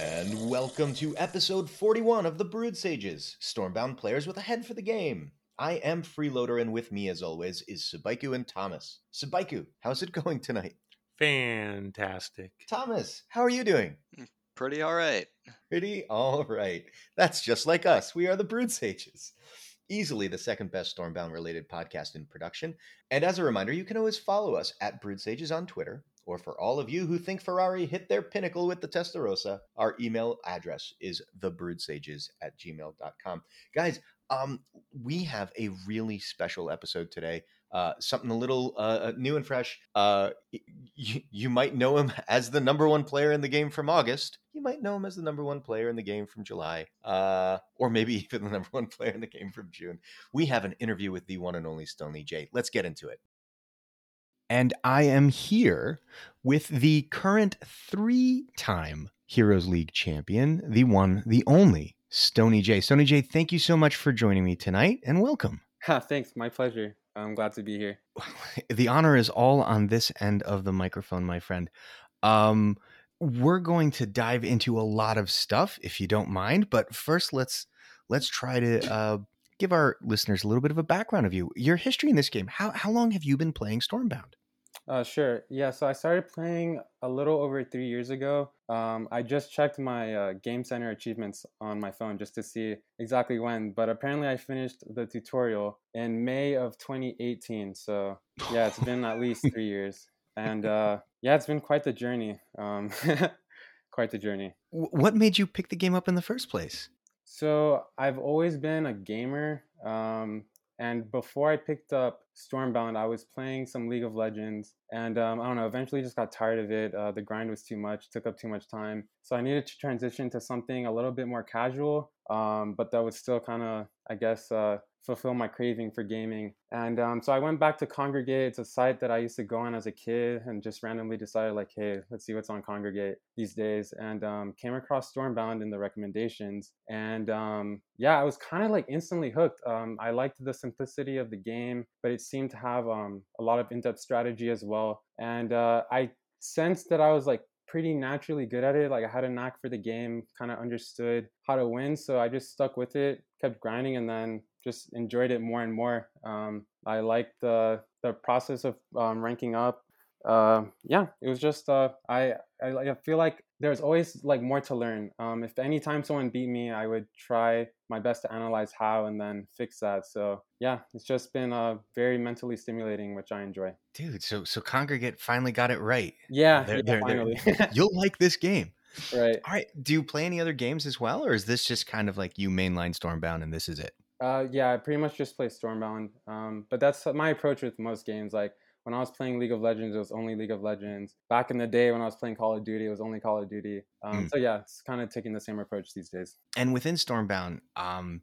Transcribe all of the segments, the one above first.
And welcome to episode 41 of the Brewed Sages, Stormbound players with a head for the game. I am Freeloader, and with me, as always, is Subaiku and Thomas. Subaiku, how's it going tonight? Fantastic. Thomas, how are you doing? Mm, pretty all right. Pretty all right. That's just like us. We are the Brewed Sages. Easily the second best Stormbound related podcast in production. And as a reminder, you can always follow us at Brewed Sages on Twitter. Or for all of you who think Ferrari hit their pinnacle with the Testarossa, our email address is thebrewedsages at gmail.com. Guys, um, we have a really special episode today. Uh, something a little uh, new and fresh. Uh, y- you might know him as the number one player in the game from August. You might know him as the number one player in the game from July, uh, or maybe even the number one player in the game from June. We have an interview with the one and only Stoney J. Let's get into it. And I am here with the current three time Heroes League champion, the one, the only Stoney J. Stoney J, thank you so much for joining me tonight and welcome. Ha, thanks. My pleasure. I'm glad to be here. The honor is all on this end of the microphone, my friend. Um, we're going to dive into a lot of stuff, if you don't mind. But first, let's let's try to uh, give our listeners a little bit of a background of you, your history in this game. How how long have you been playing Stormbound? Uh, sure. Yeah. So I started playing a little over three years ago. Um, I just checked my uh, Game Center achievements on my phone just to see exactly when, but apparently I finished the tutorial in May of 2018. So yeah, it's been at least three years, and uh, yeah, it's been quite the journey. Um, quite the journey. What made you pick the game up in the first place? So I've always been a gamer. Um, and before I picked up Stormbound, I was playing some League of Legends, and um, I don't know. Eventually, just got tired of it. Uh, the grind was too much, took up too much time, so I needed to transition to something a little bit more casual, um, but that was still kind of, I guess, uh, fulfill my craving for gaming. And um, so I went back to Kongregate. It's a site that I used to go on as a kid and just randomly decided, like, hey, let's see what's on Kongregate these days. And um, came across Stormbound in the recommendations. And um, yeah, I was kind of like instantly hooked. Um, I liked the simplicity of the game, but it seemed to have um, a lot of in depth strategy as well. And uh, I sensed that I was like pretty naturally good at it. Like I had a knack for the game, kind of understood how to win. So I just stuck with it, kept grinding, and then just enjoyed it more and more. Um, I liked the the process of um, ranking up. Uh, yeah, it was just uh, I, I I feel like there's always like more to learn. Um, if anytime someone beat me, I would try my best to analyze how and then fix that. So yeah, it's just been uh, very mentally stimulating, which I enjoy. Dude, so so Kongregate finally got it right. Yeah, They're- yeah they're- finally. You'll like this game. right. All right. Do you play any other games as well, or is this just kind of like you mainline Stormbound and this is it? Uh, yeah, I pretty much just play Stormbound. Um, but that's my approach with most games. Like when I was playing League of Legends, it was only League of Legends. Back in the day when I was playing Call of Duty, it was only Call of Duty. Um, Mm. So yeah, it's kind of taking the same approach these days. And within Stormbound, um,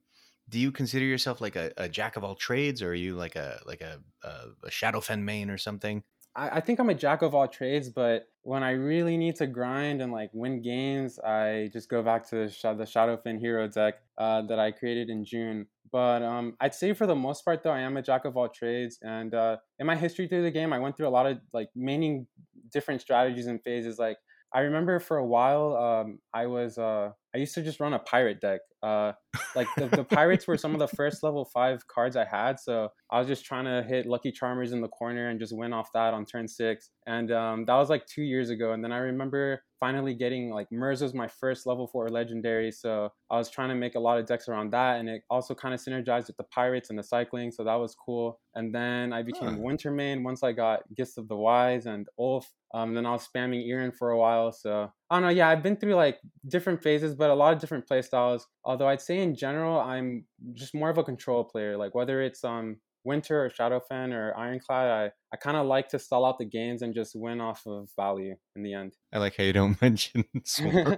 do you consider yourself like a, a jack of all trades, or are you like a like a a, a Shadowfen main or something? I, I think I'm a jack of all trades, but when I really need to grind and like win games, I just go back to the, Sha- the Shadowfen hero deck uh, that I created in June. But um, I'd say for the most part, though, I am a jack of all trades. And uh, in my history through the game, I went through a lot of like many different strategies and phases. Like I remember for a while, um, I was uh, I used to just run a pirate deck. Uh, like the, the pirates were some of the first level five cards I had, so I was just trying to hit Lucky Charmers in the corner and just win off that on turn six. And um, that was like two years ago. And then I remember finally getting like Mers was my first level four legendary, so I was trying to make a lot of decks around that, and it also kind of synergized with the pirates and the cycling, so that was cool. And then I became Huh. Wintermane once I got Gifts of the Wise and Ulf. Um, then I was spamming Iron for a while, so I don't know. Yeah, I've been through like different phases, but a lot of different play styles. Although I'd say in general, I'm just more of a control player. Like whether it's um Winter or Shadowfen or Ironclad, I, I kind of like to stall out the games and just win off of value in the end. I like how you don't mention Swarm.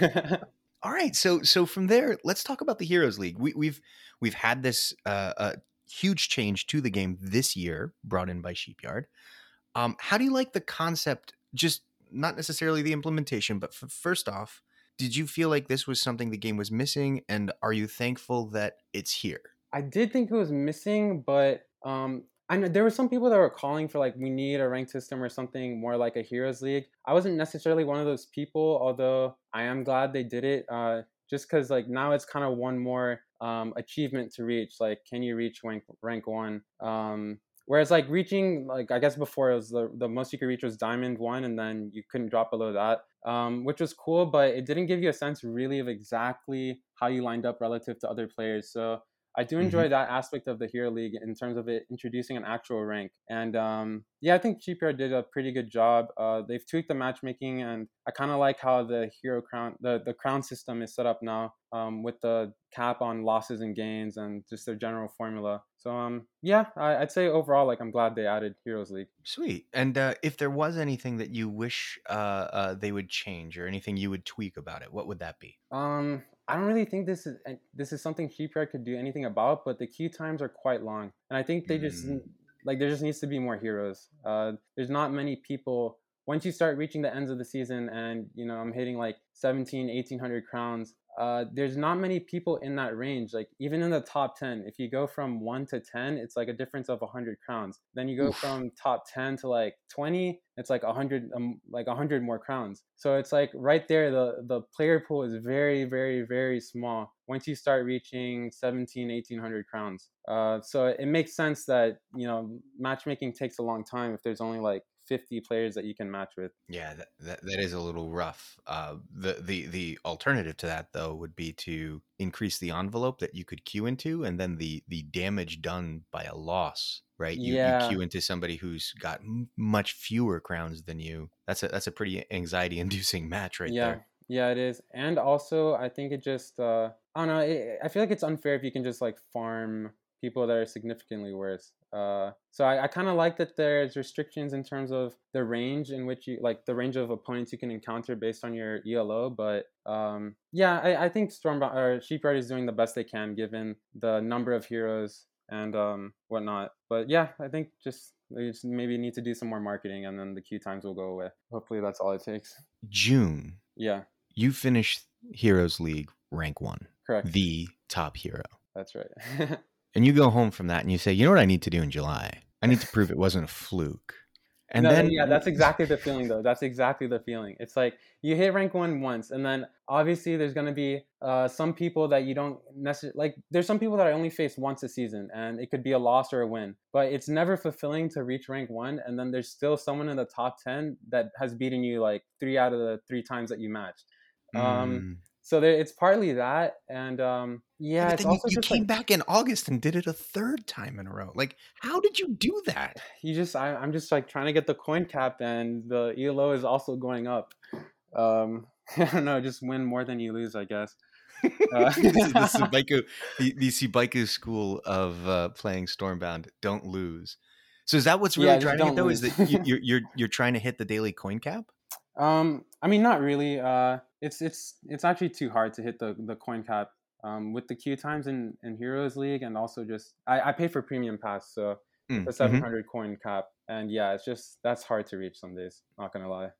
All right, so so from there, let's talk about the Heroes League. We, we've we've had this uh, uh, huge change to the game this year, brought in by Sheepyard. Um, how do you like the concept? Just not necessarily the implementation, but f- first off, did you feel like this was something the game was missing, and are you thankful that it's here? I did think it was missing, but um, I know there were some people that were calling for like we need a ranked system or something more like a Heroes League. I wasn't necessarily one of those people, although I am glad they did it. Uh, just because like now it's kind of one more um, achievement to reach. Like, can you reach rank rank one? Um, whereas like reaching like I guess before it was the the most you could reach was Diamond one, and then you couldn't drop below that, um, which was cool, but it didn't give you a sense really of exactly how you lined up relative to other players. So I do enjoy mm-hmm. that aspect of the Hero League in terms of it introducing an actual rank. And um, yeah, I think GPR did a pretty good job. Uh, they've tweaked the matchmaking, and I kind of like how the Hero Crown, the, the crown system is set up now um, with the cap on losses and gains and just their general formula. So um, yeah, I, would say overall, like I'm glad they added Heroes League. Sweet. And uh, if there was anything that you wish uh, uh, they would change or anything you would tweak about it, what would that be? Um, I don't really think this is this is something GPR could do anything about, but the queue times are quite long, and I think they just mm. like there just needs to be more heroes. Uh, there's not many people. Once you start reaching the ends of the season, and you know I'm hitting like 17, 1800 crowns, uh, there's not many people in that range. Like even in the top 10, if you go from one to 10, it's like a difference of 100 crowns. Then you go Oof. from top 10 to like 20, it's like 100, um, like 100 more crowns. So it's like right there, the, the player pool is very, very, very small once you start reaching 17, 1800 crowns. Uh, so it makes sense that, you know, matchmaking takes a long time if there's only like 50 players that you can match with. Yeah, that, that, that is a little rough. Uh, the, the, the alternative to that, though, would be to increase the envelope that you could queue into and then the, the damage done by a loss, right? You, yeah. you queue into somebody who's got m- much fewer crowns than you. That's a, that's a pretty anxiety inducing match right yeah. there. Yeah, it is. And also, I think it just, uh, I don't know, it, I feel like it's unfair if you can just like farm people that are significantly worse. Uh, so I, I kind of like that there's restrictions in terms of the range in which you like the range of opponents you can encounter based on your ELO. But um, yeah, I, I think Storm or Sheepyard is doing the best they can given the number of heroes and um, whatnot. But yeah, I think just they just maybe need to do some more marketing and then the queue times will go away. Hopefully that's all it takes. June. Yeah. You finished Heroes League rank one. Correct. The top hero. That's right. and you go home from that and you say, you know what I need to do in July? I need to prove it wasn't a fluke. And no, then yeah, that's exactly the feeling though. That's exactly the feeling. It's like you hit rank one once, and then obviously there's gonna be uh, some people that you don't necessarily like. There's some people that I only face once a season, and it could be a loss or a win. But it's never fulfilling to reach rank one, and then there's still someone in the top ten that has beaten you like three out of the three times that you matched. Um, mm so there, it's partly that and um, yeah, yeah it's also you, you came like, back in august and did it a third time in a row like how did you do that you just I, am just like trying to get the coin cap and the elo is also going up um, i don't know just win more than you lose i guess uh, the, Sibaiku, the, the Sibaiku school of uh, playing Stormbound, don't lose. So is that what's really yeah, driving it though? Lose. Is that you, you're, you're you're trying to hit the daily coin cap? Um, I mean, not really. Uh, it's it's it's actually too hard to hit the the coin cap um, with the queue times in, in Heroes League, and also just I, I pay for premium pass, so mm, the 700 mm-hmm. coin cap, and yeah, it's just that's hard to reach some days. Not gonna lie,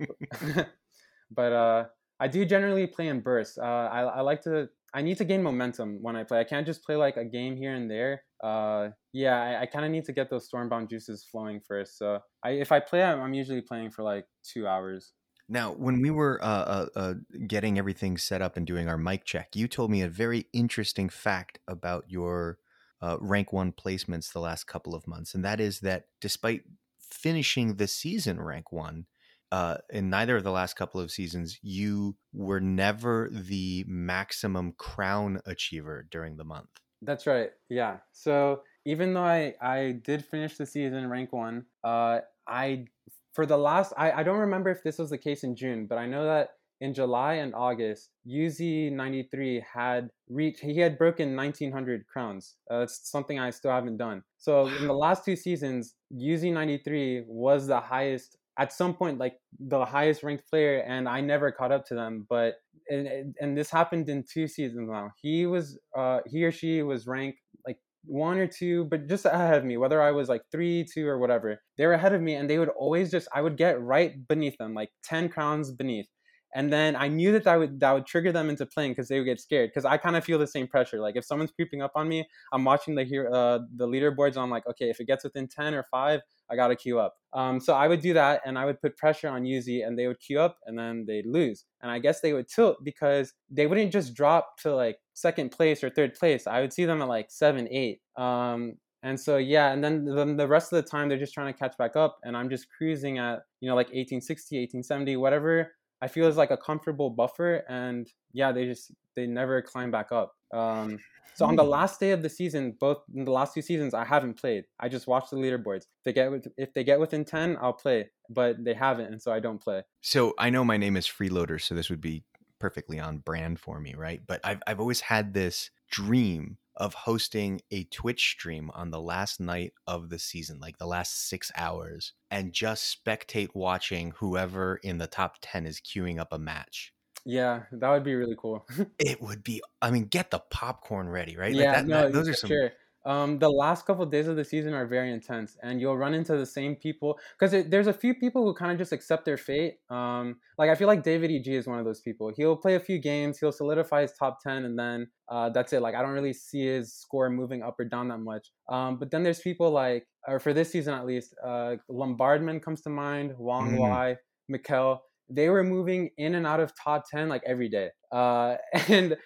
but uh, I do generally play in bursts. Uh, I I like to I need to gain momentum when I play. I can't just play like a game here and there. Uh, yeah, I, I kind of need to get those Stormbound juices flowing first. So I, if I play, I'm, I'm usually playing for like two hours. Now, when we were uh, uh, uh, getting everything set up and doing our mic check, you told me a very interesting fact about your uh, rank one placements the last couple of months, and that is that despite finishing the season rank one, uh, in neither of the last couple of seasons, you were never the maximum crown achiever during the month. That's right. Yeah. So even though I, I did finish the season rank one, uh, I for the last I, I don't remember if this was the case in June, but I know that in July and August, UZ93 had reached, he had broken 1900 crowns. Uh, it's something I still haven't done. So in the last two seasons, UZ93 was the highest, at some point, like the highest ranked player, and I never caught up to them. But, and, and this happened in two seasons now. He was, uh, he or she was ranked like one or two, but just ahead of me, whether I was like three, two, or whatever. They were ahead of me, and they would always just, I would get right beneath them, like 10 crowns beneath. And then I knew that that would that would trigger them into playing because they would get scared. Because I kind of feel the same pressure. Like if someone's creeping up on me, I'm watching the here uh, the leaderboards. I'm like, okay, if it gets within ten or five, I gotta queue up. Um, so I would do that, and I would put pressure on Yuzi, and they would queue up, and then they'd lose. And I guess they would tilt because they wouldn't just drop to like second place or third place. I would see them at like seven, eight. Um, and so yeah, and then the, the rest of the time they're just trying to catch back up, and I'm just cruising at you know like 1860, 1870, whatever I feel is like a comfortable buffer. And yeah, they just they never climb back up. Um, so on the last day of the season, both in the last two seasons, I haven't played. I just watch the leaderboards. If they get if they get within ten, I'll play, but they haven't, and so I don't play. So I know my name is Freeloader, so this would be perfectly on brand for me, right? But I've I've always had this dream of hosting a Twitch stream on the last night of the season, like the last six hours, and just spectate watching whoever in the top 10 is queuing up a match. Yeah, that would be really cool. it would be, I mean, get the popcorn ready, right? Yeah, like that, no, that, those are some. Sure. Um, the last couple of days of the season are very intense, and you'll run into the same people because there's a few people who kind of just accept their fate. Um, like I feel like David EG is one of those people. He'll play a few games, he'll solidify his top ten, and then uh, that's it. Like I don't really see his score moving up or down that much. Um, but then there's people like, or for this season at least, uh, Lombardman comes to mind, Wong mm. Wai, Mikkel. They were moving in and out of top ten like every day, uh, and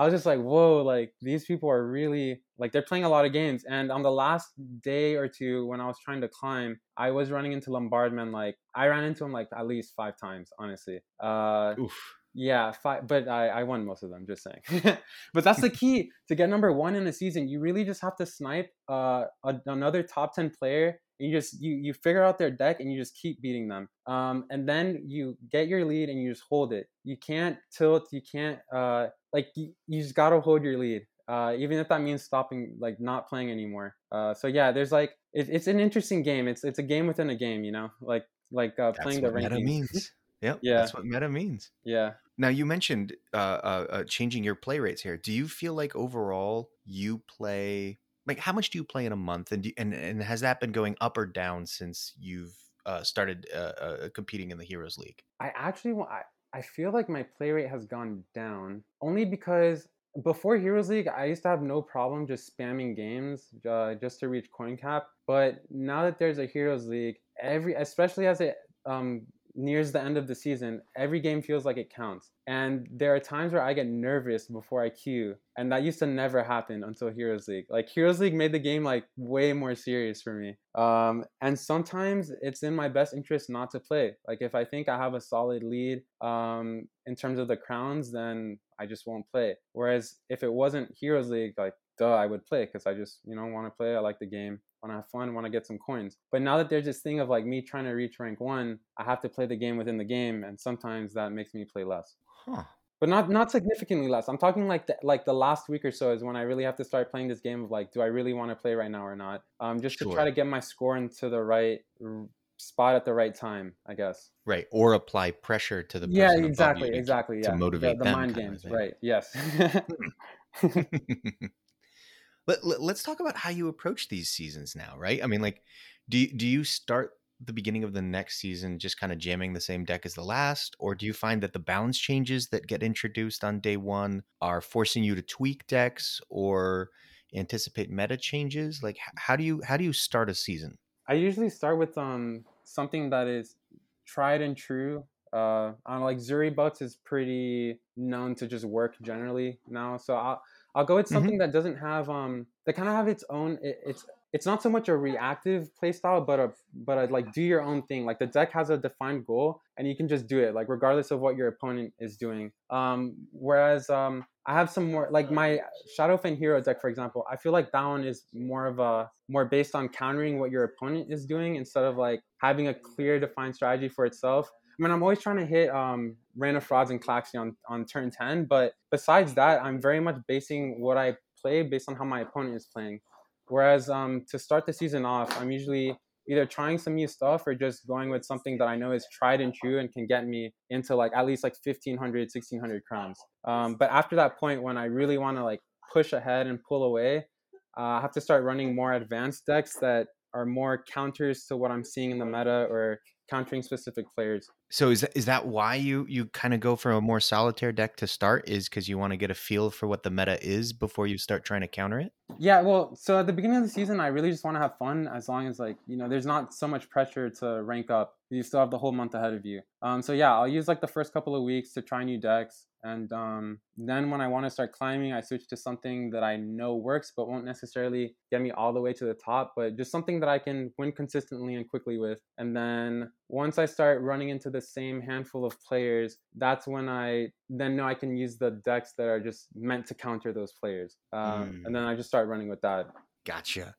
I was just like, whoa, like these people are really like they're playing a lot of games. And on the last day or two, when I was trying to climb, I was running into Lombardman. Like I ran into him like at least five times, honestly. Uh, Oof. Yeah, five, but I, I won most of them. Just saying. but that's the key to get number one in a season. You really just have to snipe uh, a, another top ten player you just you you figure out their deck and you just keep beating them um, and then you get your lead and you just hold it. You can't tilt you can't uh, like you, you just gotta hold your lead uh, even if that means stopping like not playing anymore uh, so yeah there's like it, it's an interesting game. It's it's a game within a game you know like like uh, playing the meta means. Yep yeah. that's what meta means. Yeah. Now you mentioned uh, uh, uh, changing your play rates here. Do you feel like overall you play like how much do you play in a month and do, and and has that been going up or down since you've uh, started uh, uh, competing in the Heroes League? I actually I, I feel like my play rate has gone down only because before Heroes League, I used to have no problem just spamming games uh, just to reach coin cap. But now that there's a Heroes League, every especially as it um, nears the end of the season, every game feels like it counts. And there are times where I get nervous before I queue, and that used to never happen until Heroes League. Like Heroes League made the game like way more serious for me. Um, and sometimes it's in my best interest not to play. Like if I think I have a solid lead um, in terms of the crowns, then I just won't play. Whereas if it wasn't Heroes League, like duh, I would play because I just you know want to play. I like the game want to have fun, want to get some coins. But now that there's this thing of like me trying to reach rank one, I have to play the game within the game, and sometimes that makes me play less. Huh. But not not significantly less. I'm talking like the, like the last week or so is when I really have to start playing this game of like, do I really want to play right now or not? Um, just sure. to try to get my score into the right spot at the right time, I guess. Right, or apply pressure to the yeah, exactly, exactly, yeah. to motivate the, the mind games, right? Yes. Let, let, let's talk about how you approach these seasons now, right? I mean, like, do you, do you start the beginning of the next season just kind of jamming the same deck as the last? Or do you find that the balance changes that get introduced on day one are forcing you to tweak decks or anticipate meta changes? Like how do you how do you start a season? I usually start with um something that is tried and true uh on like zuri bucks is pretty known to just work generally now so i'll I'll go with mm-hmm. something mm-hmm. that doesn't have um that kind of have its own it, it's it's not so much a reactive playstyle, but a but a, like do your own thing. Like the deck has a defined goal, and you can just do it, like regardless of what your opponent is doing. Um, whereas um, I have some more like my Shadowfen Hero deck, for example. I feel like that one is more of a more based on countering what your opponent is doing instead of like having a clear defined strategy for itself. I mean, I'm always trying to hit um, random frauds and Claxi on, on turn 10, but besides that, I'm very much basing what I play based on how my opponent is playing. Whereas um, to start the season off, I'm usually either trying some new stuff or just going with something that I know is tried and true and can get me into like at least like 1500, 1600 crowns. Um, but after that point, when I really want to like push ahead and pull away, uh, I have to start running more advanced decks that are more counters to what I'm seeing in the meta or countering specific players. So is that, is that why you you kind of go for a more solitaire deck to start? Is because you want to get a feel for what the meta is before you start trying to counter it? Yeah, well, so at the beginning of the season, I really just want to have fun. As long as like you know, there's not so much pressure to rank up. You still have the whole month ahead of you. Um, so yeah, I'll use like the first couple of weeks to try new decks, and um, then when I want to start climbing, I switch to something that I know works, but won't necessarily get me all the way to the top, but just something that I can win consistently and quickly with. And then once I start running into the same handful of players, that's when I then know I can use the decks that are just meant to counter those players. Um, mm. And then I just start running with that. Gotcha.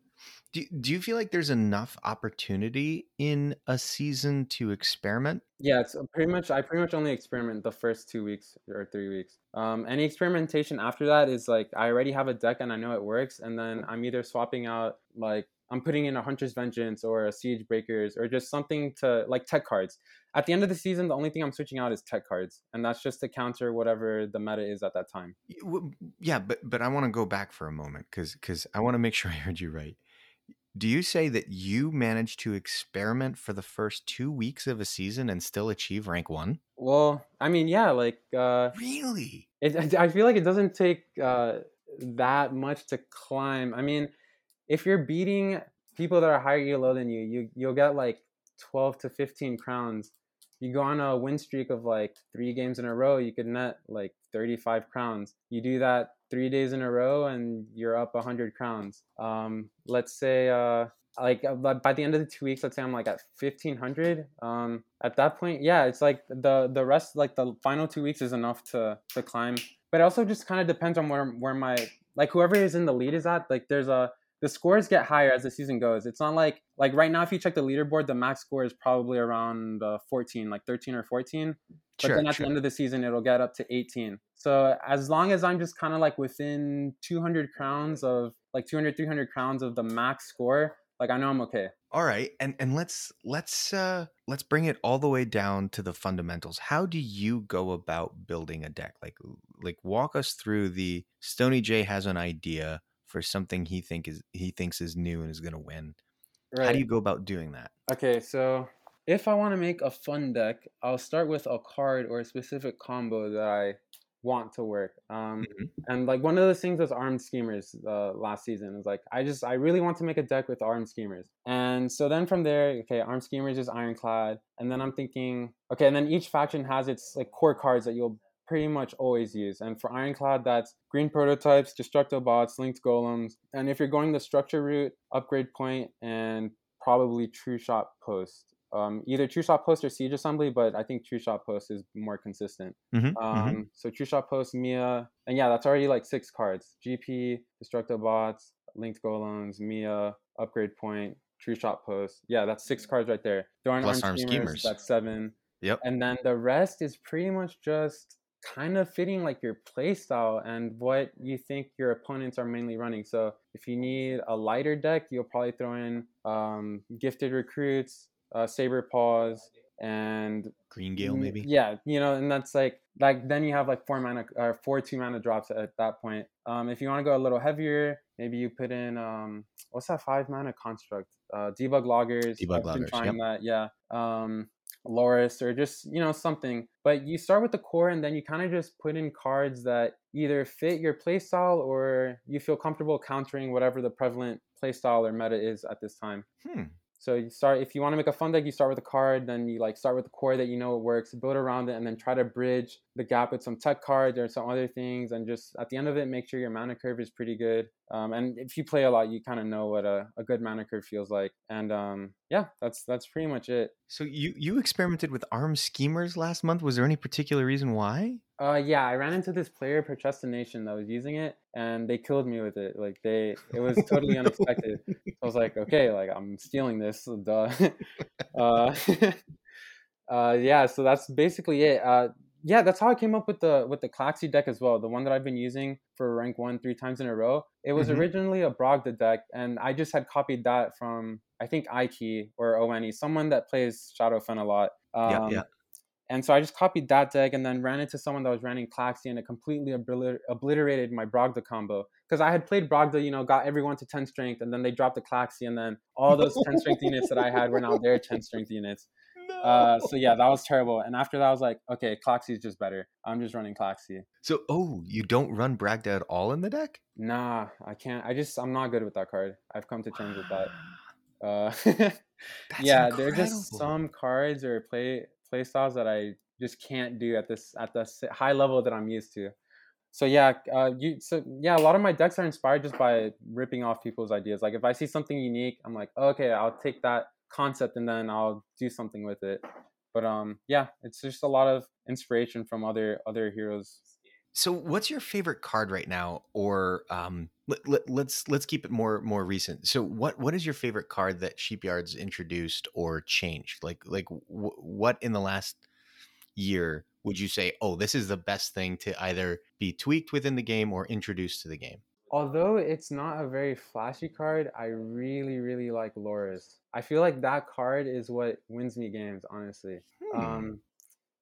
Do, do you feel like there's enough opportunity in a season to experiment? Yeah, it's uh, pretty much. I pretty much only experiment the first two weeks or three weeks. Um, any experimentation after that is like I already have a deck and I know it works, and then I'm either swapping out like I'm putting in a Hunter's Vengeance or a Siege Breakers or just something to like tech cards. At the end of the season, the only thing I'm switching out is tech cards, and that's just to counter whatever the meta is at that time. Yeah, but but I want to go back for a moment because because I want to make sure I heard you right. Do you say that you managed to experiment for the first two weeks of a season and still achieve rank one? Well, I mean, yeah, like uh, really. It, I feel like it doesn't take uh, that much to climb. I mean, if you're beating people that are higher elo than you, you you'll get like 12 to 15 crowns. You go on a win streak of like three games in a row, you could net like 35 crowns. You do that three days in a row, and you're up 100 crowns. Um, let's say uh, like uh, by the end of the two weeks let's say i'm like at 1500 um at that point yeah it's like the the rest like the final two weeks is enough to to climb but it also just kind of depends on where where my like whoever is in the lead is at like there's a the scores get higher as the season goes. It's not like like right now if you check the leaderboard, the max score is probably around uh, 14, like 13 or 14. But sure, then at sure. the end of the season, it'll get up to 18. So as long as I'm just kind of like within 200 crowns of like 200, 300 crowns of the max score, like I know I'm okay. All right, and and let's let's uh let's bring it all the way down to the fundamentals. How do you go about building a deck? Like like walk us through the Stoney J has an idea for something he think is he thinks is new and is going to win. Right. How do you go about doing that? Okay, so if I want to make a fun deck, I'll start with a card or a specific combo that I want to work. Um, mm-hmm. And like one of those things was armed schemers uh, last season. Is like I just I really want to make a deck with armed schemers. And so then from there, okay, armed schemers is ironclad, and then I'm thinking, okay, and then each faction has its like core cards that you'll pretty much always use. And for Ironclad, that's green prototypes, Destructobots, linked golems. And if you're going the structure route, upgrade point, and probably true shot post. Um, either true shot post or siege assembly, but I think true shot post is more consistent. Mm-hmm, mm-hmm. um, mm-hmm. So true shot post, Mia, and yeah, that's already like six cards: GP, Destructobots, linked golems, Mia, upgrade point, true shot post. Yeah, that's six cards right there. Throwing Plus arm schemers, schemers. That's seven. Yep. And then the rest is pretty much just kind of fitting like your play style and what you think your opponents are mainly running. So if you need a lighter deck, you'll probably throw in um, gifted recruits, uh, saber paws, and green gale maybe. Yeah, you know, and that's like like then you have like four mana or four two mana drops at that point. Um, if you want to go a little heavier, maybe you put in um, what's that five mana construct? Uh, debug loggers. Debug loggers. Yep. That, yeah. Um, Loris or just you know something. But you start with the core and then you kind of just put in cards that either fit your playstyle or you feel comfortable countering whatever the prevalent playstyle or meta is at this time. Hmm. So you start if you want to make a fun deck, you start with a card, then you like start with the core that you know it works, build around it, and then try to bridge the gap with some tech cards or some other things, and just at the end of it, make sure your mana curve is pretty good. Um, and if you play a lot, you kind of know what a, a good mana curve feels like. And um, yeah, that's that's pretty much it. So you you experimented with arm schemers last month. Was there any particular reason why? Uh, yeah, I ran into this player Procrastination that was using it, and they killed me with it. Like they, it was totally unexpected. I was like, okay, like I'm stealing this. Duh. uh, uh, yeah, so that's basically it. Uh, yeah, that's how I came up with the with the Claxi deck as well. The one that I've been using for rank one three times in a row. It was mm-hmm. originally a Brogda deck, and I just had copied that from I think Ike or ONE, someone that plays Shadowfen a lot. Um, yeah, yeah. And so I just copied that deck and then ran into someone that was running Claxi and it completely obliter- obliterated my Brogda combo. Because I had played Brogda, you know, got everyone to 10 strength and then they dropped the Claxi and then all those 10 strength units that I had were now their 10 strength units. Uh, so yeah, that was terrible. And after that, I was like, okay, Cloxy is just better. I'm just running Cloxy. So, oh, you don't run Bragda at all in the deck? Nah, I can't. I just I'm not good with that card. I've come to terms with that. Uh, yeah, there are just some cards or play play styles that I just can't do at this at the high level that I'm used to. So yeah, uh, you so yeah, a lot of my decks are inspired just by ripping off people's ideas. Like if I see something unique, I'm like, okay, I'll take that concept and then I'll do something with it. But um, yeah, it's just a lot of inspiration from other other heroes. So, what's your favorite card right now? Or um, let, let, let's let's keep it more more recent. So, what what is your favorite card that Sheepyards introduced or changed? Like like w- what in the last year would you say, oh, this is the best thing to either be tweaked within the game or introduced to the game? Although it's not a very flashy card, I really, really like Loris. I feel like that card is what wins me games, honestly. Hmm. Um,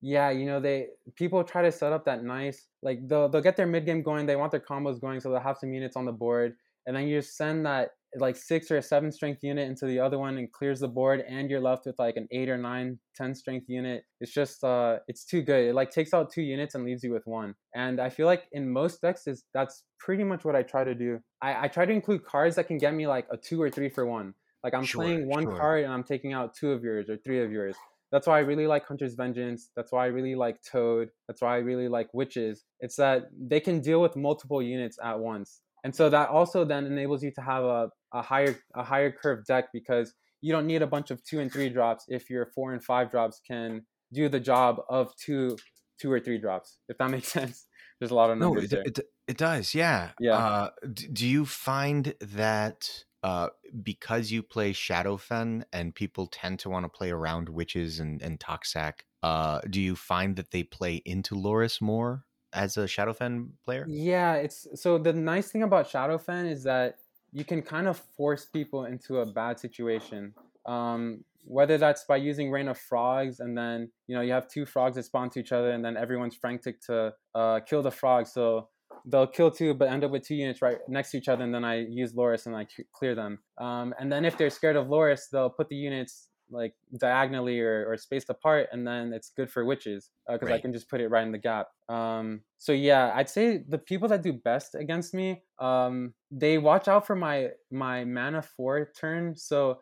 yeah, you know, they people try to set up that nice like they'll they'll get their mid game going, they want their combos going, so they'll have some units on the board, and then you just send that like six or a seven strength unit into the other one and clears the board and you're left with like an eight or nine ten strength unit it's just uh it's too good it like takes out two units and leaves you with one and i feel like in most decks is that's pretty much what i try to do i i try to include cards that can get me like a two or three for one like i'm sure, playing one sure. card and i'm taking out two of yours or three of yours that's why I really like Hunter's Vengeance. That's why I really like Toad. That's why I really like Witches. It's that they can deal with multiple units at once and so that also then enables you to have a, a higher a higher curve deck because you don't need a bunch of two and three drops if your four and five drops can do the job of two two or three drops if that makes sense. There's a lot of numbers no, it, it, it, does yeah. Yeah. Uh, do you find that uh, because you play Shadowfen and people tend to want to play around witches and, and Toxac, uh, do you find that they play into Loris more as a Shadowfen player? Yeah, it's so the nice thing about Shadowfen is that you can kind of force people into a bad situation. Um, whether that's by using Rain of Frogs and then you know you have two frogs that spawn to each other and then everyone's frantic to uh, kill the frog, so they'll kill two but end up with two units right next to each other and then I use Loris and I clear them. Um, and then if they're scared of Loris, they'll put the units like diagonally or, or spaced apart and then it's good for witches because uh, right. i can just put it right in the gap um, so yeah i'd say the people that do best against me um, they watch out for my my mana four turn so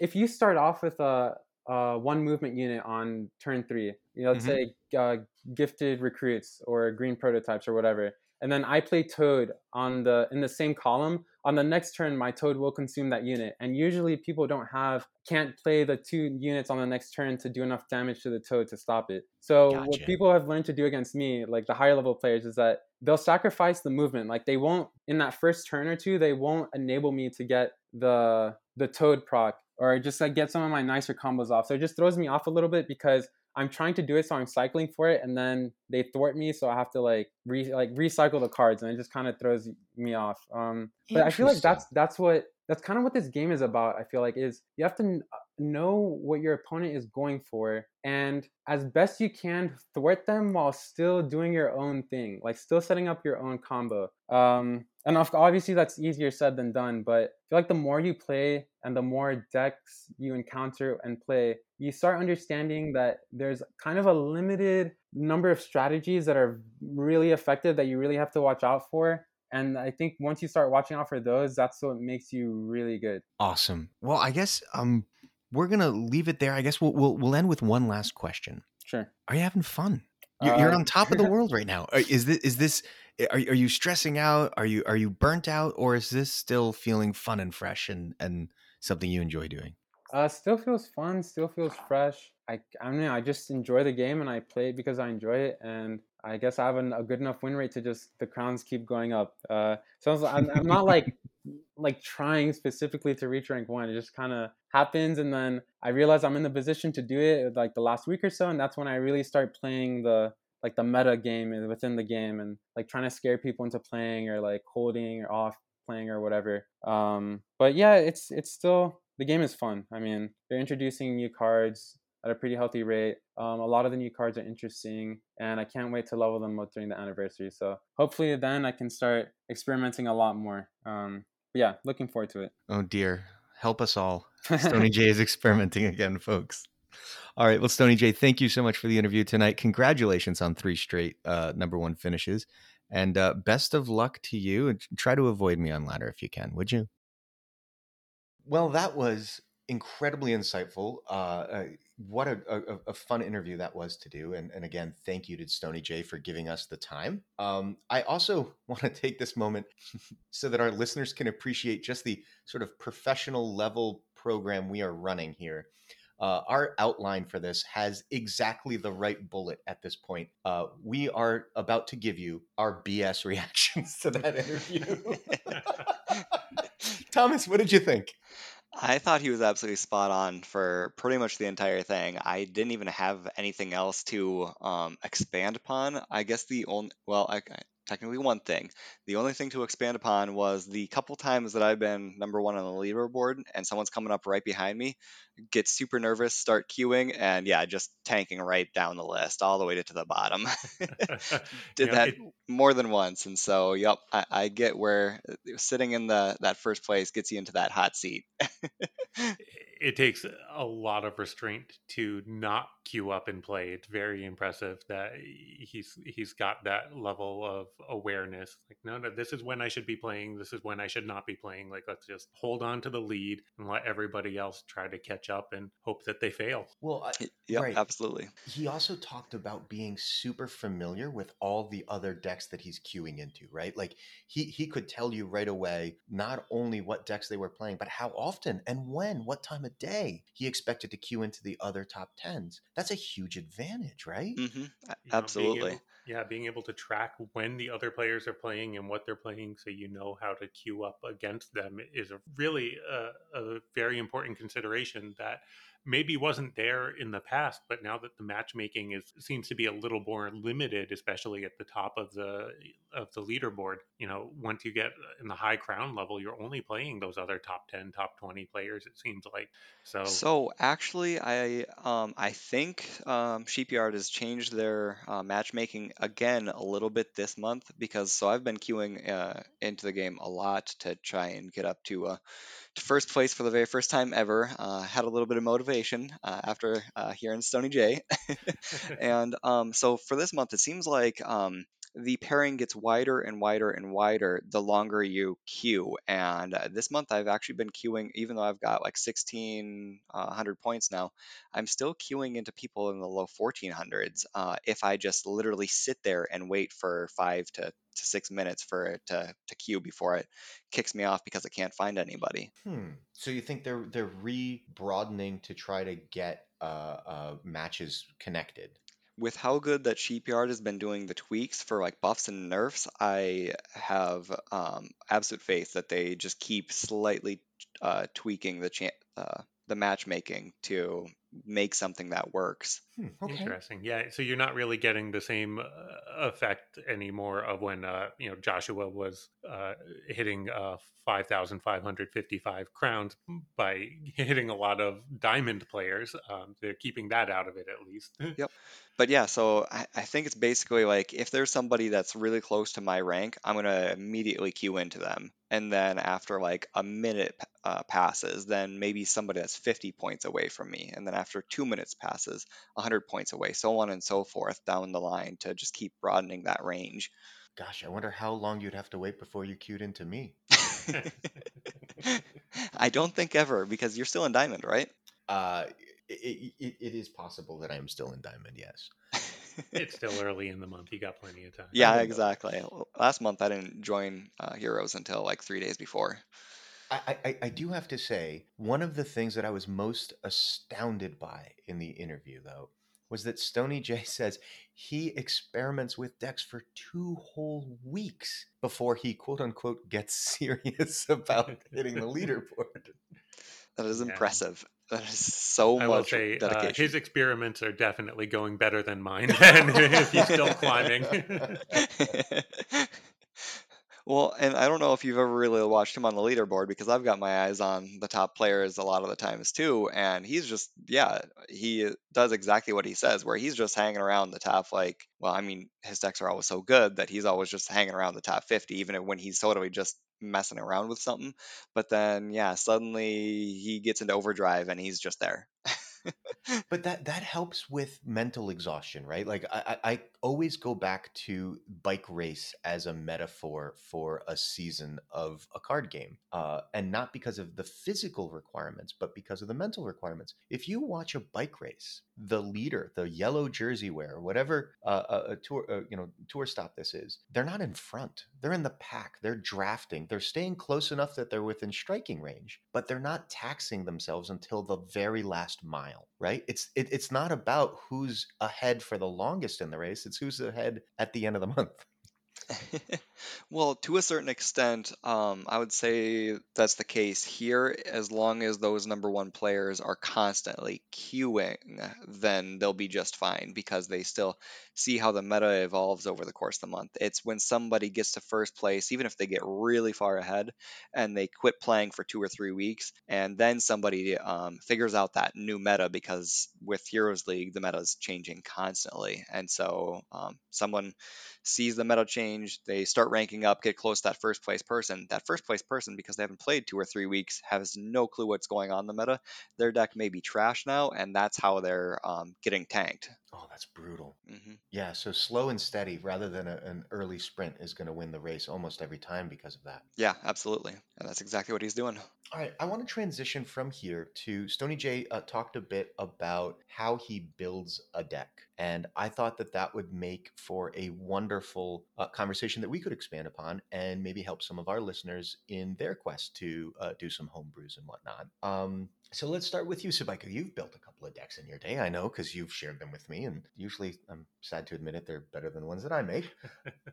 if you start off with a, a one movement unit on turn three you know let's mm-hmm. say uh, gifted recruits or green prototypes or whatever and then I play Toad on the in the same column. On the next turn, my Toad will consume that unit. And usually, people don't have can't play the two units on the next turn to do enough damage to the Toad to stop it. So gotcha. what people have learned to do against me, like the higher level players, is that they'll sacrifice the movement. Like they won't in that first turn or two, they won't enable me to get the the Toad proc or just like get some of my nicer combos off. So it just throws me off a little bit because I'm trying to do it, so I'm cycling for it, and then they thwart me, so I have to like re like recycle the cards, and it just kind of throws me off. Um, but I feel like that's that's what that's kind of what this game is about. I feel like is you have to uh, know what your opponent is going for, and as best you can thwart them while still doing your own thing, like still setting up your own combo. Um, and obviously that's easier said than done, but I feel like the more you play and the more decks you encounter and play, you start understanding that there's kind of a limited number of strategies that are really effective that you really have to watch out for. And I think once you start watching out for those, that's what makes you really good. Awesome. Well, I guess um we're gonna leave it there. I guess we'll we'll, we'll end with one last question. Sure. Are you having fun? You're, uh, you're on top of the world right now. Is this is this are, are you stressing out? Are you are you burnt out, or is this still feeling fun and fresh and and something you enjoy doing? Uh, still feels fun. Still feels fresh. I I mean I just enjoy the game and I play it because I enjoy it, and I guess I have an, a good enough win rate to just the crowns keep going up. Uh, so I'm, I'm not like like trying specifically to reach rank one. It just kind of happens, and then I realize I'm in the position to do it like the last week or so, and that's when I really start playing the like the meta game within the game and like trying to scare people into playing or like holding or off playing or whatever. Um, but yeah, it's it's still the game is fun. I mean, they're introducing new cards at a pretty healthy rate. Um, a lot of the new cards are interesting, and I can't wait to level them up during the anniversary. So hopefully, then I can start experimenting a lot more. Um, yeah, looking forward to it. Oh dear, help us all! Stoney J is experimenting again, folks. All right. Well, Stoney J, thank you so much for the interview tonight. Congratulations on three straight uh, number one finishes. And uh, best of luck to you. And try to avoid me on ladder if you can, would you? Well, that was incredibly insightful. Uh, uh, what a, a, a, fun interview that was to do. And, and again, thank you to Stoney J for giving us the time. Um, I also want to take this moment so that our listeners can appreciate just the sort of professional level program we are running here. Uh, our outline for this has exactly the right bullet at this point. Uh, we are about to give you our BS reactions to that interview. Thomas, what did you think? I thought he was absolutely spot on for pretty much the entire thing. I didn't even have anything else to um, expand upon. I guess the only, well, I, technically one thing. The only thing to expand upon was the couple times that I've been number one on the leaderboard and someone's coming up right behind me, get super nervous, start queuing, and yeah, just tanking right down the list all the way to the bottom. Did Yeah, that it, more than once, and so yep, I, I get where uh, sitting in the that first place gets you into that hot seat. it takes a lot of restraint to not queue up and play. It's very impressive that he's he's got that level of awareness. Like, no, no, this is when I should be playing. This is when I should not be playing. Like, let's just hold on to the lead and let everybody else try to catch up and hope that they fail. Well, I, Y- Yep, right. absolutely. He also talked about being super familiar with all the other decks that he's queuing into, right? Like he he could tell you right away not only what decks they were playing, but how often and when, what time of day he expected to queue into the other top tens. That's a huge advantage, right? hmm you know, being absolutely. able- yeah, being able to track when the other players are playing and what they're playing, so you know how to queue up against them, is a really a, a very important consideration that maybe wasn't there in the past, but now that the matchmaking is seems to be a little more limited, especially at the top of the of the leaderboard. You know, once you get in the high crown level, you're only playing those other top ten, top twenty players. It seems like so. So actually, I um, I think um, Sheepyard has changed their uh, matchmaking again a little bit this month because so I've been queuing uh, into the game a lot to try and get up to uh, first place for the very first time ever. Uh, had a little bit of motivation uh, after uh, hearing Stoney J, and um, so for this month, it seems like um, the pairing gets wider and wider and wider the longer you queue. And uh, this month, I've actually been queuing, even though I've got like 1600 points now, I'm still queuing into people in the low 1400s. Uh, if I just literally sit there and wait for five to, to six minutes for it to, to queue before it kicks me off because I can't find anybody. Hmm. So you think they're they're re-broadening to try to get uh, uh, matches connected? With how good that Sheepyard has been doing the tweaks for like buffs and nerfs, I have um, absolute faith that they just keep slightly uh, tweaking the cha- uh, the matchmaking to make something that works. Hmm. Okay. Interesting. Yeah. So you're not really getting the same uh, effect anymore of when uh, you know Joshua was uh, hitting uh, 5,555 crowns by hitting a lot of diamond players. Um, they're keeping that out of it at least. Yep. But yeah, so I, I think it's basically like if there's somebody that's really close to my rank, I'm gonna immediately queue into them. And then after like a minute uh, passes, then maybe somebody that's 50 points away from me. And then after two minutes passes, 100 points away, so on and so forth down the line to just keep broadening that range. Gosh, I wonder how long you'd have to wait before you queued into me. I don't think ever because you're still in diamond, right? Uh, it, it, it is possible that I am still in diamond. Yes. it's still early in the month. You got plenty of time. Yeah, I know. exactly. Last month I didn't join uh, Heroes until like three days before. I, I, I do have to say, one of the things that I was most astounded by in the interview, though, was that Stoney J says he experiments with decks for two whole weeks before he quote unquote gets serious about hitting the leaderboard. That is Yeah. impressive. That is so I will much say uh, dedication. his experiments are definitely going better than mine. And if he's still climbing. Well, and I don't know if you've ever really watched him on the leaderboard because I've got my eyes on the top players a lot of the times too, and he's just yeah, he does exactly what he says, where he's just hanging around the top like, well, I mean, his decks are always so good that he's always just hanging around the top 50, even when he's totally just messing around with something. But then yeah, suddenly he gets into overdrive and he's just there. but that that helps with mental exhaustion, right? Like I, I I always go back to bike race as a metaphor for a season of a card game, uh, and not because of the physical requirements, but because of the mental requirements. If you watch a bike race, the leader, the yellow jersey wearer, whatever uh, a, a tour uh, you know tour stop this is, they're not in front. They're in the pack. They're drafting. They're staying close enough that they're within striking range, but they're not taxing themselves until the very last mile, right? It's it, it's not about who's ahead for the longest in the race. It's who's ahead at the end of the month. well, to a certain extent, um, I would say that's the case here. As long as those number one players are constantly queuing, then they'll be just fine because they still see how the meta evolves over the course of the month. It's when somebody gets to first place, even if they get really far ahead and they quit playing for two or three weeks, and then somebody um, figures out that new meta because with Heroes League, the meta is changing constantly. And so um, someone sees the meta change, they start ranking up, get close to that first place person. That first place person, because they haven't played two or three weeks, has no clue what's going on in the meta. Their deck may be trash now, and that's how they're um, getting tanked. Oh, that's brutal. hmm Yeah, so slow and steady rather than a, an early sprint is going to win the race almost every time because of that. Yeah, absolutely. And that's exactly what he's doing. All right, I want to transition from here to Stoney J uh, talked a bit about how he builds a deck. And I thought that that would make for a wonderful uh, conversation that we could expand upon and maybe help some of our listeners in their quest to uh, do some home brews and whatnot. Um, so let's start with you, Subaika. You've built a couple of decks in your day, I know, because you've shared them with me, and usually I'm sad to admit it, they're better than the ones that I make.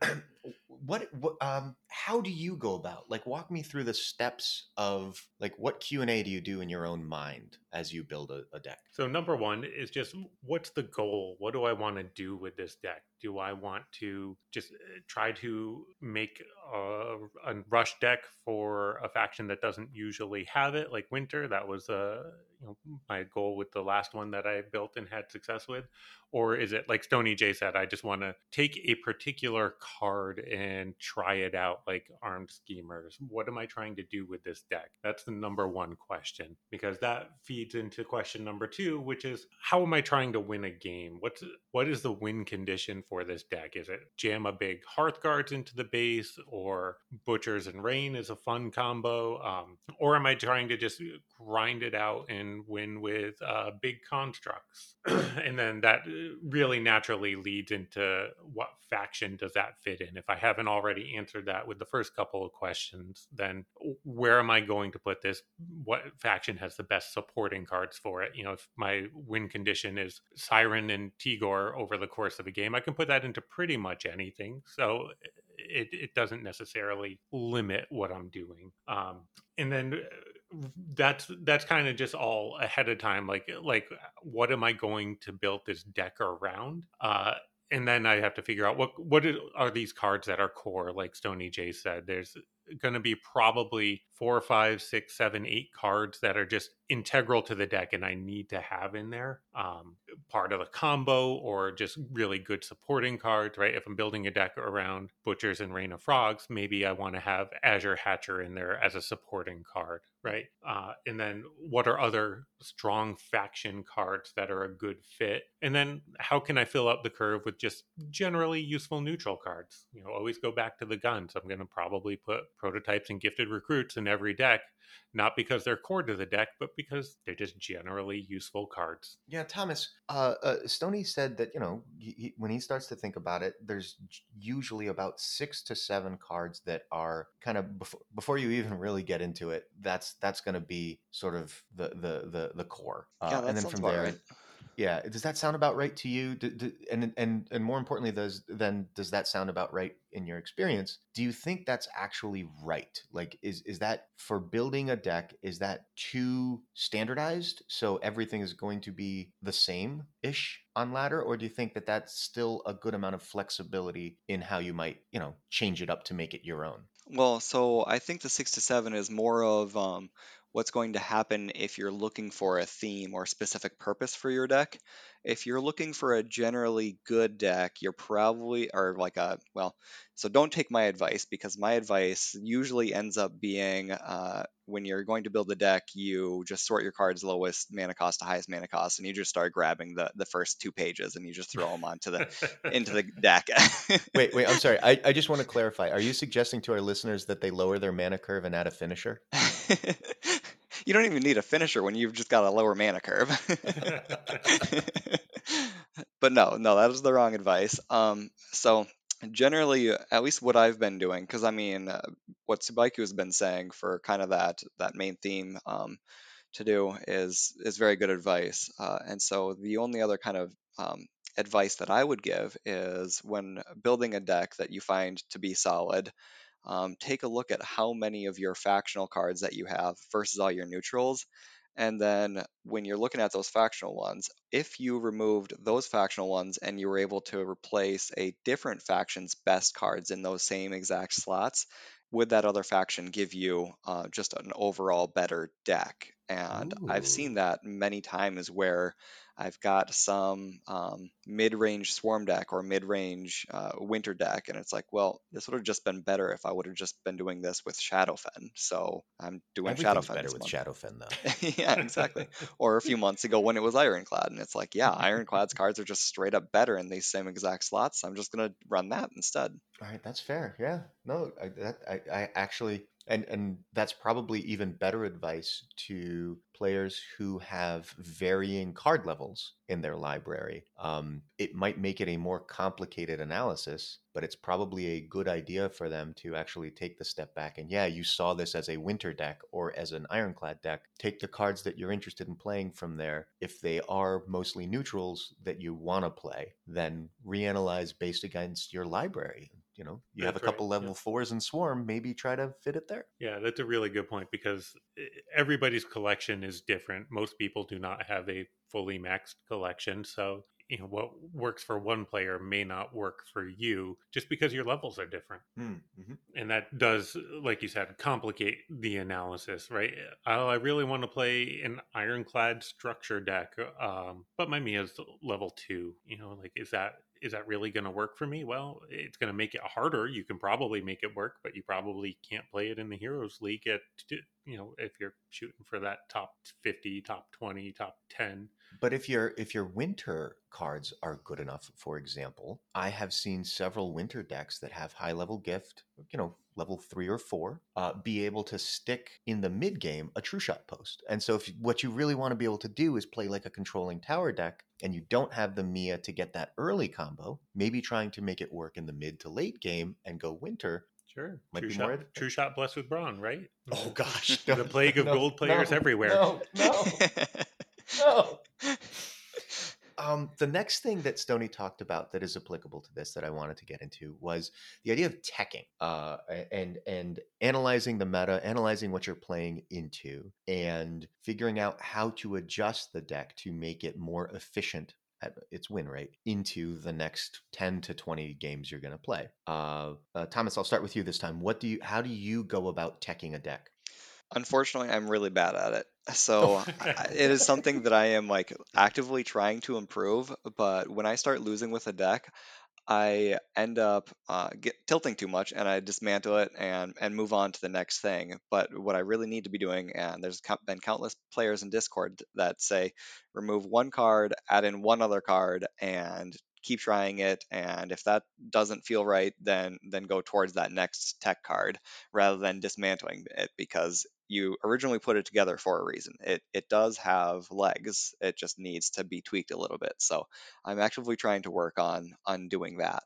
what, what, um, how do you go about? Like, walk me through the steps of like what Q and A do you do in your own mind as you build a, a deck? So number one is just what's the goal? What do I want to do with this deck? Do I want to just uh, try to make a, a rush deck for a faction that doesn't usually have it, like Winter? That was uh, you know, my goal with the last one that I built and had success with. Or is it like Stoney J said, I just want to take a particular card and try it out, like Armed Schemers? What am I trying to do with this deck? That's the number one question because that feeds into question number two, which is how am I trying to win a game? What's what is the win condition for this deck? Is it jam a big Hearth Guards into the base, or Butchers and Rain is a fun combo, um, or am I trying to just grind it out and win with uh, big constructs? and then that really naturally leads into what faction does that fit in? If I haven't already answered that with the first couple of questions, then where am I going to put this? What faction has the best supporting cards for it? You know, if my win condition is Siren and Tigor over the course of a game, I can put that into pretty much anything. So it, it doesn't necessarily limit what I'm doing. Um, and then that's that's kind of just all ahead of time like like what am i going to build this deck around? Uh and then i have to figure out what what are these cards that are core like Stoney J said there's going to be probably four, five, six, seven, eight cards that are just integral to the deck and I need to have in there. Um, part of the combo or just really good supporting cards, right? If I'm building a deck around Butchers and Rain of Frogs, maybe I want to have Azure Hatcher in there as a supporting card, right? Uh, and then what are other strong faction cards that are a good fit? And then how can I fill up the curve with just generally useful neutral cards? You know, always go back to the guns. I'm going to probably put prototypes and gifted recruits in every deck, not because they're core to the deck, but because they're just generally useful cards. Yeah, Thomas. Uh, uh, Stoney said that you know he, he, when he starts to think about it, there's usually about six to seven cards that are kind of before, before you even really get into it. That's that's going to be sort of the the the, the core, uh, yeah, and then from there. Right. Yeah, does that sound about right to you? Do, do, and and and more importantly, does then does that sound about right in your experience? Do you think that's actually right? Like, is is that for building a deck? Is that too standardized? So everything is going to be the same ish on ladder, or do you think that that's still a good amount of flexibility in how you might you know change it up to make it your own? Well, so I think the six to seven is more of um, what's going to happen if you're looking for a theme or specific purpose for your deck. If you're looking for a generally good deck, you're probably, or like a, well, so don't take my advice because my advice usually ends up being uh, when you're going to build a deck, you just sort your cards lowest mana cost to highest mana cost, and you just start grabbing the, the first two pages and you just throw them onto the into the deck. wait, wait, I'm sorry. I, I just want to clarify. Are you suggesting to our listeners that they lower their mana curve and add a finisher? you don't even need a finisher when you've just got a lower mana curve. but no, no, that is the wrong advice. Um, so generally, at least what I've been doing, because I mean, uh, what Subaiku has been saying for kind of that that main theme um, to do is is very good advice. Uh, and so the only other kind of um, advice that I would give is when building a deck that you find to be solid, um, take a look at how many of your factional cards that you have versus all your neutrals. And then when you're looking at those factional ones, if you removed those factional ones and you were able to replace a different faction's best cards in those same exact slots, would that other faction give you uh, just an overall better deck? And I've seen that many times where I've got some um, mid-range swarm deck or mid-range uh, winter deck, and it's like, well, this would have just been better if I would have just been doing this with Shadowfen. So I'm doing Shadowfen. better with month. Shadowfen, though. yeah, exactly. or a few months ago when it was Ironclad, and it's like, yeah, Ironclad's cards are just straight up better in these same exact slots. I'm just gonna run that instead. All right, that's fair. Yeah, no, I, that, I, I actually and and that's probably even better advice to players who have varying card levels in their library. Um, it might make it a more complicated analysis, but it's probably a good idea for them to actually take the step back and yeah, you saw this as a winter deck or as an ironclad deck. Take the cards that you're interested in playing from there. If they are mostly neutrals that you want to play, then reanalyze based against your library you know you that's have a couple right. level yeah. fours in swarm maybe try to fit it there yeah that's a really good point because eh, everybody's collection is different most people do not have a fully maxed collection so you know what works for one player may not work for you just because your levels are different hmm, mm-hmm. and that does like you said complicate the analysis right oh i really want to play an ironclad structure deck um, but my mia's level two you know like is that is that really going to work for me? Well, it's going to make it harder. You can probably make it work, but you probably can't play it in the Heroes League at you know if you're shooting for that top 50, top 20, top 10. But if your if your winter cards are good enough, for example, I have seen several winter decks that have high level gift, you know, level three or four, uh, be able to stick in the mid game a true shot post. And so, if what you really want to be able to do is play like a controlling tower deck, and you don't have the Mia to get that early combo, maybe trying to make it work in the mid to late game and go winter. Sure. Might true, shot, true shot blessed with brawn, right? Oh gosh. the plague of no, gold players no, everywhere. No, no. no. Um, the next thing that Stoney talked about that is applicable to this that I wanted to get into was the idea of teching uh, and and analyzing the meta, analyzing what you're playing into, and figuring out how to adjust the deck to make it more efficient at its win rate into the next 10 to 20 games you're going to play. Uh, uh, Thomas, I'll start with you this time. What do you? How do you go about teching a deck? Unfortunately, I'm really bad at it. So it is something that I am like actively trying to improve. But when I start losing with a deck, I end up uh, get, tilting too much and I dismantle it and and move on to the next thing. But what I really need to be doing, and there's been countless players in Discord that say remove one card, add in one other card, and keep trying it and if that doesn't feel right then then go towards that next tech card rather than dismantling it because you originally put it together for a reason. It it does have legs. It just needs to be tweaked a little bit. So I'm actively trying to work on on doing that.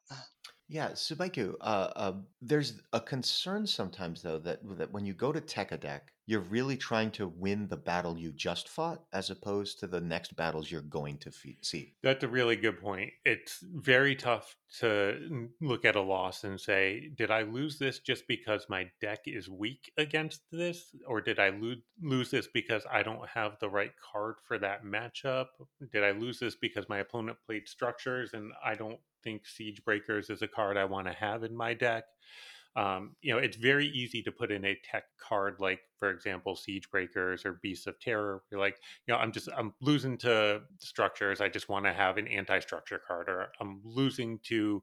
Yeah, Subaiku, uh, uh, there's a concern sometimes though that that when you go to deck, you're really trying to win the battle you just fought as opposed to the next battles you're going to fe- see. That's a really good point. It's very tough to look at a loss and say, did I lose this just because my deck is weak against this? Or did I lo- lose this because I don't have the right card for that matchup? Did I lose this because my opponent played structures and I don't think Siege Breakers is a card I want to have in my deck? Um, you know, it's very easy to put in a tech card like, for example, Siege Breakers or Beasts of Terror. You're like, you know, I'm just I'm losing to structures. I just want to have an anti-structure card, or I'm losing to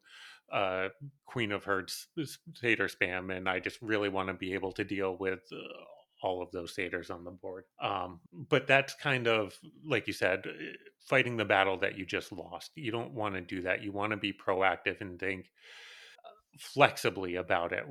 uh, Queen of Herds Satyr spam, and I just really want to be able to deal with. Uh, all of those satyrs on the board. Um, but that's kind of, like you said, fighting the battle that you just lost. You don't want to do that. You want to be proactive and think, flexibly about it.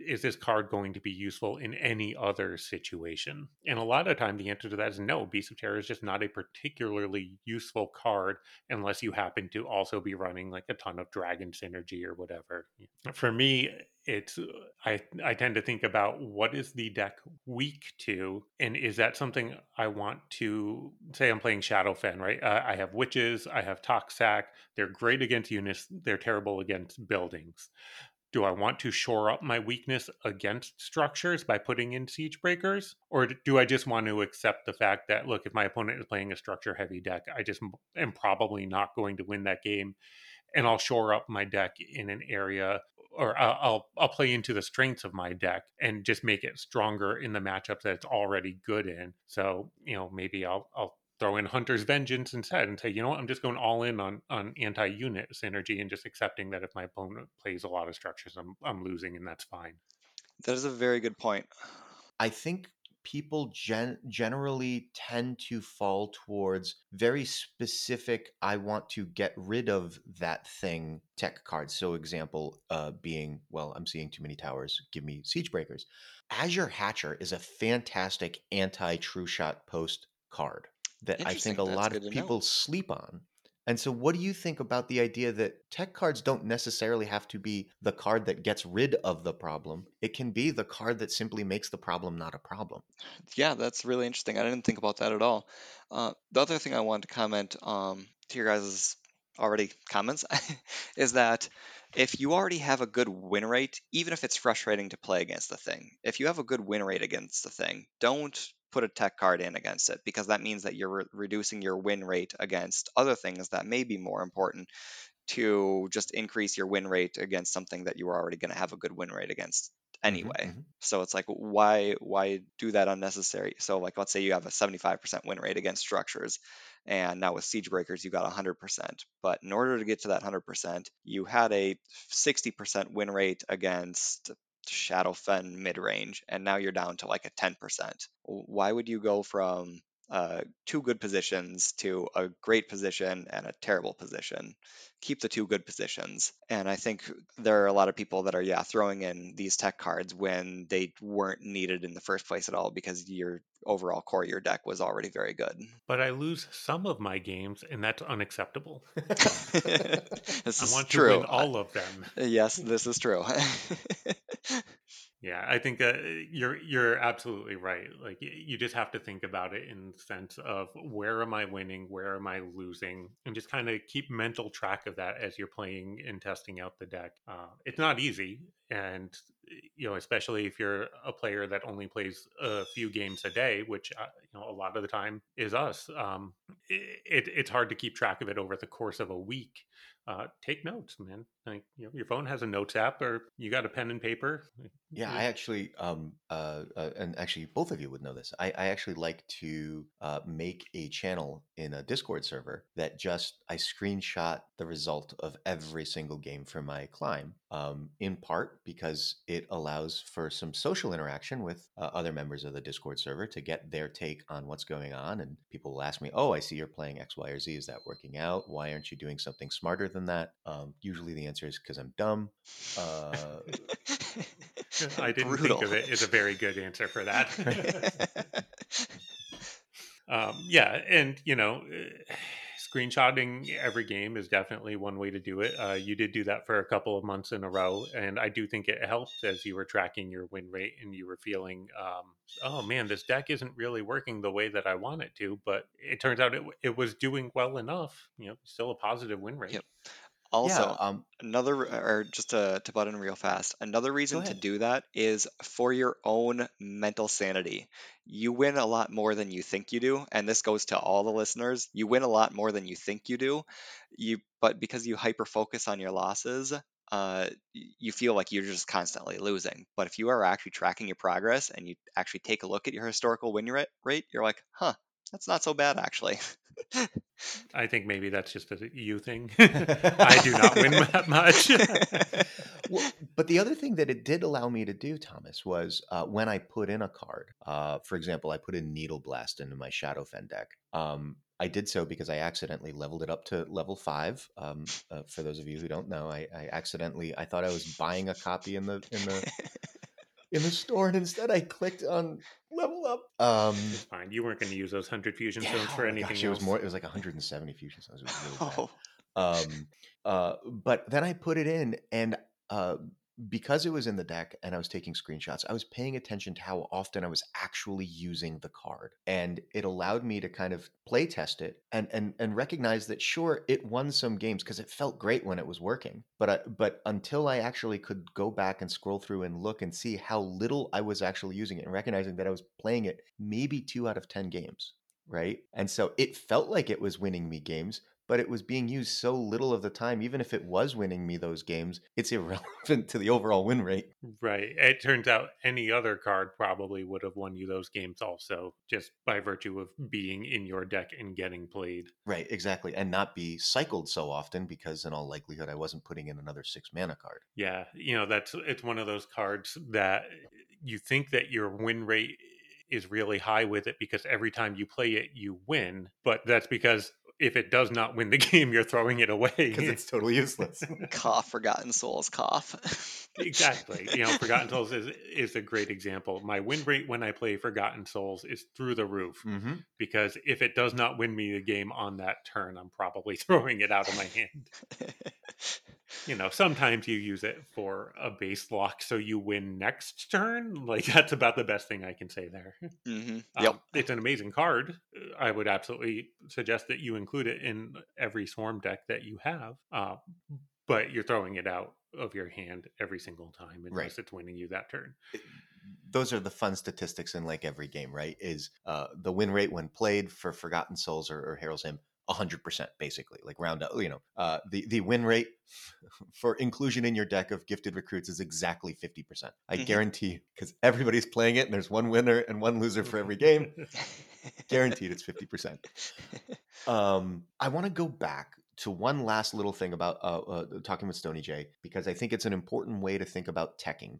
Is this card going to be useful in any other situation? And a lot of time, the answer to that is no. Beast of Terror is just not a particularly useful card unless you happen to also be running like a ton of Dragon Synergy or whatever. For me, it's uh, I I tend to think about what is the deck weak to, and is that something I want to say? I'm playing Shadowfen, right? Uh, I have witches, I have Toxac. They're great against units. They're terrible against buildings. Do I want to shore up my weakness against structures by putting in siege breakers, or do I just want to accept the fact that look, if my opponent is playing a structure heavy deck, I just am probably not going to win that game and I'll shore up my deck in an area or I'll I'll play into the strengths of my deck and just make it stronger in the matchups that it's already good in. So you know maybe I'll I'll throw in Hunter's Vengeance instead and say you know what I'm just going all in on on anti unit synergy and just accepting that if my opponent plays a lot of structures I'm I'm losing and that's fine. That is a very good point. I think people gen- generally tend to fall towards very specific i want to get rid of that thing tech cards. So example uh, being well i'm seeing too many towers give me siege breakers. Azure hatcher is a fantastic anti true shot post card that i think a That's lot of people know. sleep on and so, what do you think about the idea that tech cards don't necessarily have to be the card that gets rid of the problem? It can be the card that simply makes the problem not a problem. Yeah, that's really interesting. I didn't think about that at all. Uh, the other thing I wanted to comment um, to your guys' already comments is that if you already have a good win rate, even if it's frustrating to play against the thing, if you have a good win rate against the thing, don't put a tech card in against it because that means that you're re- reducing your win rate against other things that may be more important to just increase your win rate against something that you were already going to have a good win rate against mm-hmm, anyway. Mm-hmm, mm-hmm. So it's like why why do that unnecessary? So like let's say you have a 75% win rate against structures and now with siege breakers you got 100%. But in order to get to that 100%, you had a 60% win rate against Shadowfen mid range, and now you're down to like a 10%. Why would you go from uh, two good positions to a great position and a terrible position. Keep the two good positions. And I think there are a lot of people that are, yeah, throwing in these tech cards when they weren't needed in the first place at all because your overall core your deck was already very good. But I lose some of my games, and that's unacceptable. this I want true. to win all of them. Yes, this is true. Yeah, I think that you're you're absolutely right. Like you just have to think about it in the sense of where am I winning, where am I losing, and just kind of keep mental track of that as you're playing and testing out the deck. Uh, it's not easy, and you know, especially if you're a player that only plays a few games a day, which uh, you know a lot of the time is us. Um, it, it's hard to keep track of it over the course of a week uh, take notes, man. Like you know, your phone has a notes app, or you got a pen and paper. Yeah, I actually, um, uh, uh, and actually, both of you would know this. I, I actually like to uh, make a channel in a Discord server that just I screenshot the result of every single game for my climb. Um, in part because it allows for some social interaction with uh, other members of the Discord server to get their take on what's going on, and people will ask me, "Oh, I see you're playing X, Y, or Z. Is that working out? Why aren't you doing something smarter?" than that. Um, usually the answer is because I'm dumb. Uh, I didn't Brutal. think of it as a very good answer for that. um, yeah, and you know, eh, screenshotting every game is definitely one way to do it. Uh, you did do that for a couple of months in a row, and I do think it helped as you were tracking your win rate and you were feeling, um, oh man, this deck isn't really working the way that I want it to. But it turns out it, it was doing well enough. You know, still a positive win rate. Yep. Also, yeah, um, another, or just to, to butt in real fast, another reason to do that is for your own mental sanity. You win a lot more than you think you do, and this goes to all the listeners. You win a lot more than you think you do. You, but because you hyper focus on your losses, uh, you feel like you're just constantly losing. But if you are actually tracking your progress and you actually take a look at your historical win rate, you're like, huh, that's not so bad actually. I think maybe that's just a you thing. I do not win that much. well, but the other thing that it did allow me to do, Thomas, was uh, when I put in a card. Uh, for example, I put in Needle Blast into my Shadowfen deck. Um, I did so because I accidentally leveled it up to level five. Um, uh, for those of you who don't know, I, I accidentally I thought I was buying a copy in the in the in the store, and instead I clicked on level up. Um, it's fine. You weren't going to use those hundred fusion stones for oh anything. Gosh, else. it was more. It was like 170 fusion stones. It was really oh. Um, uh, but then I put it in, and uh, because it was in the deck and I was taking screenshots, I was paying attention to how often I was actually using the card. And it allowed me to kind of play test it and and and recognize that sure it won some games because it felt great when it was working. But I, but until I actually could go back and scroll through and look and see how little I was actually using it and recognizing that I was playing it maybe 2 out of 10 games, right? And so it felt like it was winning me games, but it was being used so little of the time. Even if it was winning me those games, it's irrelevant to the overall win rate. Right. It turns out any other card probably would have won you those games also, just by virtue of being in your deck and getting played. Right, exactly. And not be cycled so often because, in all likelihood, I wasn't putting in another six mana card. Yeah. You know, that's it's one of those cards that you think that your win rate is really high with it because every time you play it, you win. But that's because if it does not win the game, you're throwing it away because it's totally useless. cough, Forgotten Souls, cough. exactly. You know, Forgotten Souls is is a great example. My win rate when I play Forgotten Souls is through the roof mm-hmm. because if it does not win me the game on that turn, I'm probably throwing it out of my hand. You know, sometimes you use it for a base lock so you win next turn. Like that's about the best thing I can say there. Mm-hmm. Um, Yep. it's an amazing card. I would absolutely suggest that you include it in every swarm deck that you have. Uh, but you're throwing it out of your hand every single time unless Right. it's winning you that turn. Those are the fun statistics in like every game, right? Is uh, the win rate when played for Forgotten Souls or, or Herald's Hymn hundred percent, basically, like round up. You know, uh, the the win rate for inclusion in your deck of gifted recruits is exactly fifty percent. I Mhm. guarantee, because everybody's playing it, and there's one winner and one loser for every game. Guaranteed, it's fifty percent. Um, I want to go back to one last little thing about uh, uh, talking with Stoney J because I think it's an important way to think about teching.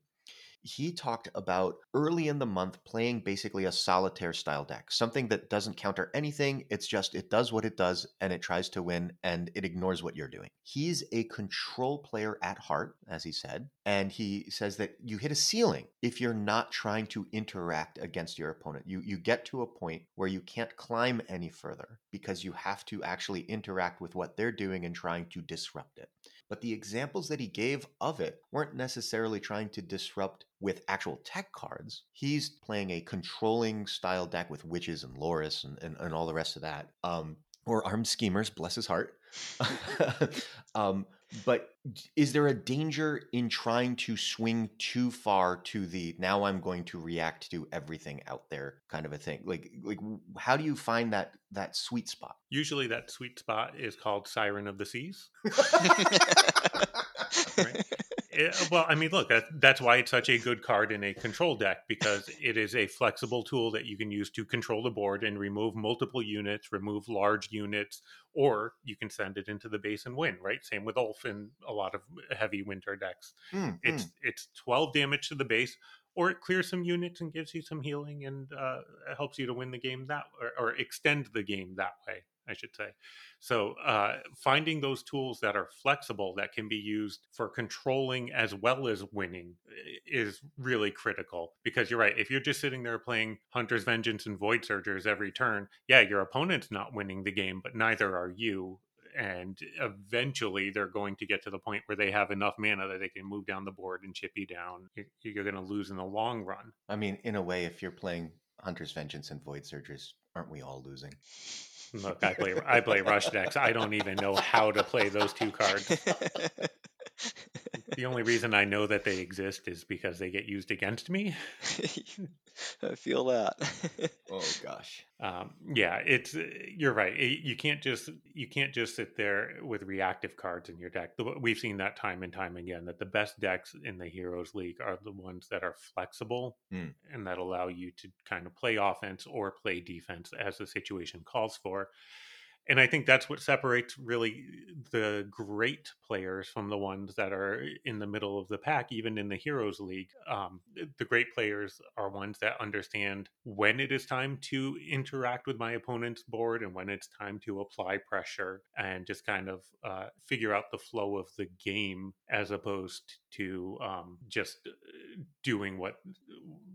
He talked about early in the month playing basically a solitaire style deck, something that doesn't counter anything. It's just it does what it does and it tries to win and it ignores what you're doing. He's a control player at heart, as he said, and he says that you hit a ceiling if you're not trying to interact against your opponent. You you get to a point where you can't climb any further because you have to actually interact with what they're doing and trying to disrupt it. But the examples that he gave of it weren't necessarily trying to disrupt with actual tech cards. He's playing a controlling style deck with witches and Loris and, and, and all the rest of that. Um, or armed schemers, bless his heart. um, but is there a danger in trying to swing too far to the now I'm going to react to everything out there kind of a thing? Like like how do you find that that sweet spot? Usually, that sweet spot is called Siren of the Seas. Right. Eh, well, I mean, look, that, that's why it's such a good card in a control deck because it is a flexible tool that you can use to control the board and remove multiple units, remove large units, or you can send it into the base and win. Right? Same with Ulf in a lot of heavy winter decks. Mm, It's it's twelve damage to the base, or it clears some units and gives you some healing and uh, helps you to win the game that or, or extend the game that way. I should say. So, uh, finding those tools that are flexible that can be used for controlling as well as winning is really critical. Because you're right, if you're just sitting there playing Hunter's Vengeance and Void Surgers every turn, yeah, your opponent's not winning the game, but neither are you. And eventually, they're going to get to the point where they have enough mana that they can move down the board and chip you down. You're, you're going to lose in the long run. I mean, in a way, if you're playing Hunter's Vengeance and Void Surgers, aren't we all losing? Look, I play I play rush decks. I don't even know how to play those two cards. The only reason I know that they exist is because they get used against me. I feel that. oh gosh. Um, yeah, it's uh, you're right. It- you can't just you can't just sit there with reactive cards in your deck. We've seen that time and time again. That the best decks in the Heroes League are the ones that are flexible Hmm. and that allow you to kind of play offense or play defense as the situation calls for. And I think that's what separates really the great players from the ones that are in the middle of the pack, even in the Heroes League. Um, the great players are ones that understand when it is time to interact with my opponent's board and when it's time to apply pressure and just kind of uh, figure out the flow of the game as opposed to um, just uh, doing what,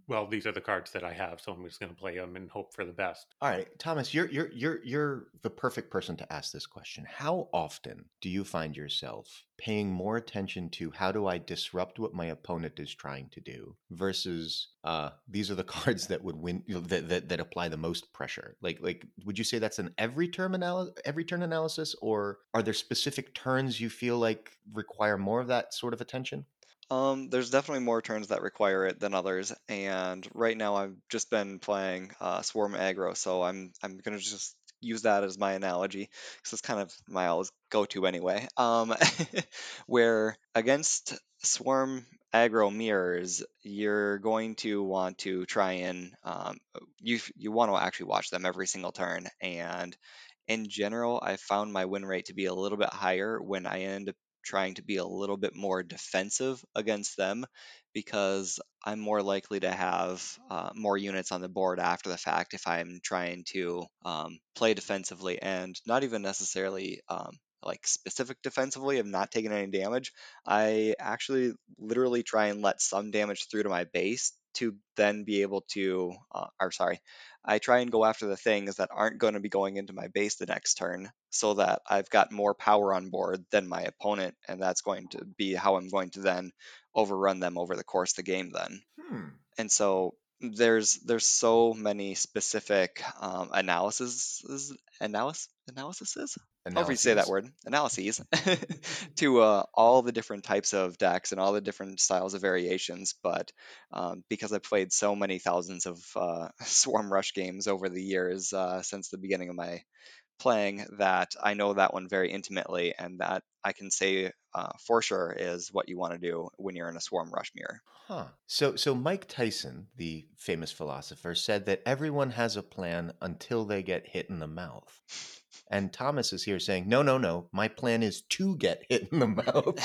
well, these are the cards that I have, so I'm just going to play them and hope for the best. All right, Thomas, you're you're you're you're the perfect person to ask this question. How often do you find yourself paying more attention to how do I disrupt what my opponent is trying to do versus uh, these are the cards that would win you know, that, that that apply the most pressure? Like like would you say that's an every term analysis every turn analysis, or are there specific turns you feel like require more of that sort of attention? Um, there's definitely more turns that require it than others, and right now I've just been playing uh, Swarm Aggro, so I'm I'm gonna just use that as my analogy because it's kind of my always go-to anyway. Um, where against Swarm Aggro mirrors, you're going to want to try and um, you you want to actually watch them every single turn, and in general, I found my win rate to be a little bit higher when I end up trying to be a little bit more defensive against them because I'm more likely to have uh, more units on the board after the fact if I'm trying to um, play defensively and not even necessarily um, like specific defensively of not taking any damage. I actually literally try and let some damage through to my base to then be able to, uh, or sorry, I try and go after the things that aren't going to be going into my base the next turn so that I've got more power on board than my opponent. And that's going to be how I'm going to then overrun them over the course of the game then. Hmm. And so there's there's so many specific um, analysis analysis analysis however you say that word analyses to uh, all the different types of decks and all the different styles of variations but um, because i've played so many thousands of uh, swarm rush games over the years uh, since the beginning of my playing that i know that one very intimately and that i can say uh, for sure is what you want to do when you're in a swarm rush mirror Huh. So, so Mike Tyson, the famous philosopher, said that everyone has a plan until they get hit in the mouth. And Thomas is here saying, no, no, no. My plan is to get hit in the mouth.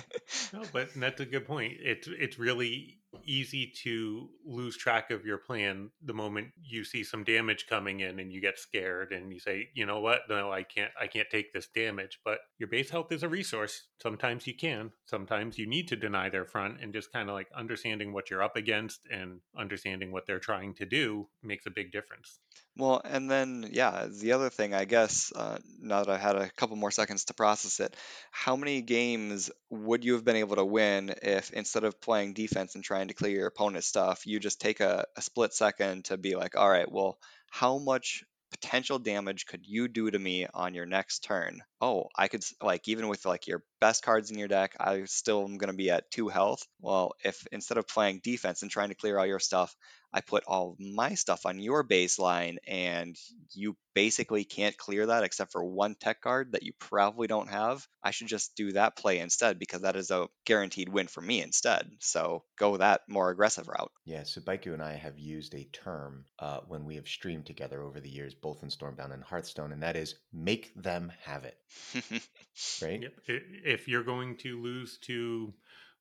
No, but that's a good point. It's it's really easy to lose track of your plan the moment you see some damage coming in and you get scared and you say, you know what, no, I can't I can't take this damage. But your base health is a resource. Sometimes you can. Sometimes you need to deny their front and just kind of like understanding what you're up against and understanding what they're trying to do makes a big difference. Well, and then, yeah, the other thing, I guess, uh, now that I had a couple more seconds to process it, how many games would you have been able to win if instead of playing defense and trying to clear your opponent's stuff, you just take a, a split second to be like, all right, well, how much potential damage could you do to me on your next turn? Oh, I could, like, even with like your best cards in your deck, I still am going to be at two health. Well, if instead of playing defense and trying to clear all your stuff, I put all my stuff on your baseline, and you basically can't clear that except for one tech card that you probably don't have. I should just do that play instead because that is a guaranteed win for me instead. So go that more aggressive route. yeah, so Baiku and I have used a term uh, when we have streamed together over the years, both in Stormbound and Hearthstone, and that is make them have it, right? Yep. If you're going to lose to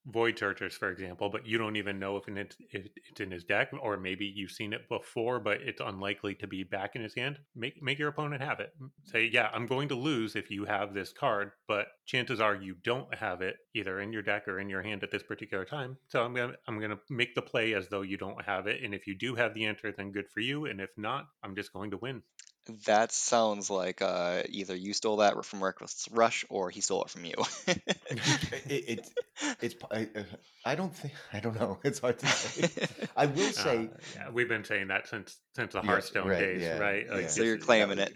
Void Searchers, for example, but you don't even know if it's, if it's in his deck, or maybe you've seen it before, but it's unlikely to be back in his hand, make make your opponent have it. Say, yeah, I'm going to lose if you have this card, but chances are you don't have it either in your deck or in your hand at this particular time. So I'm gonna I'm gonna make the play as though you don't have it, and if you do have the answer, then good for you, and if not, I'm just going to win. That sounds like uh, either you stole that from Reckless Rush or he stole it from you. it, it it's I, uh, I don't think I don't know. It's hard to say. I will say Uh, yeah, we've been saying that since since the Yeah, Hearthstone right, days, yeah, right? yeah. so you're claiming it.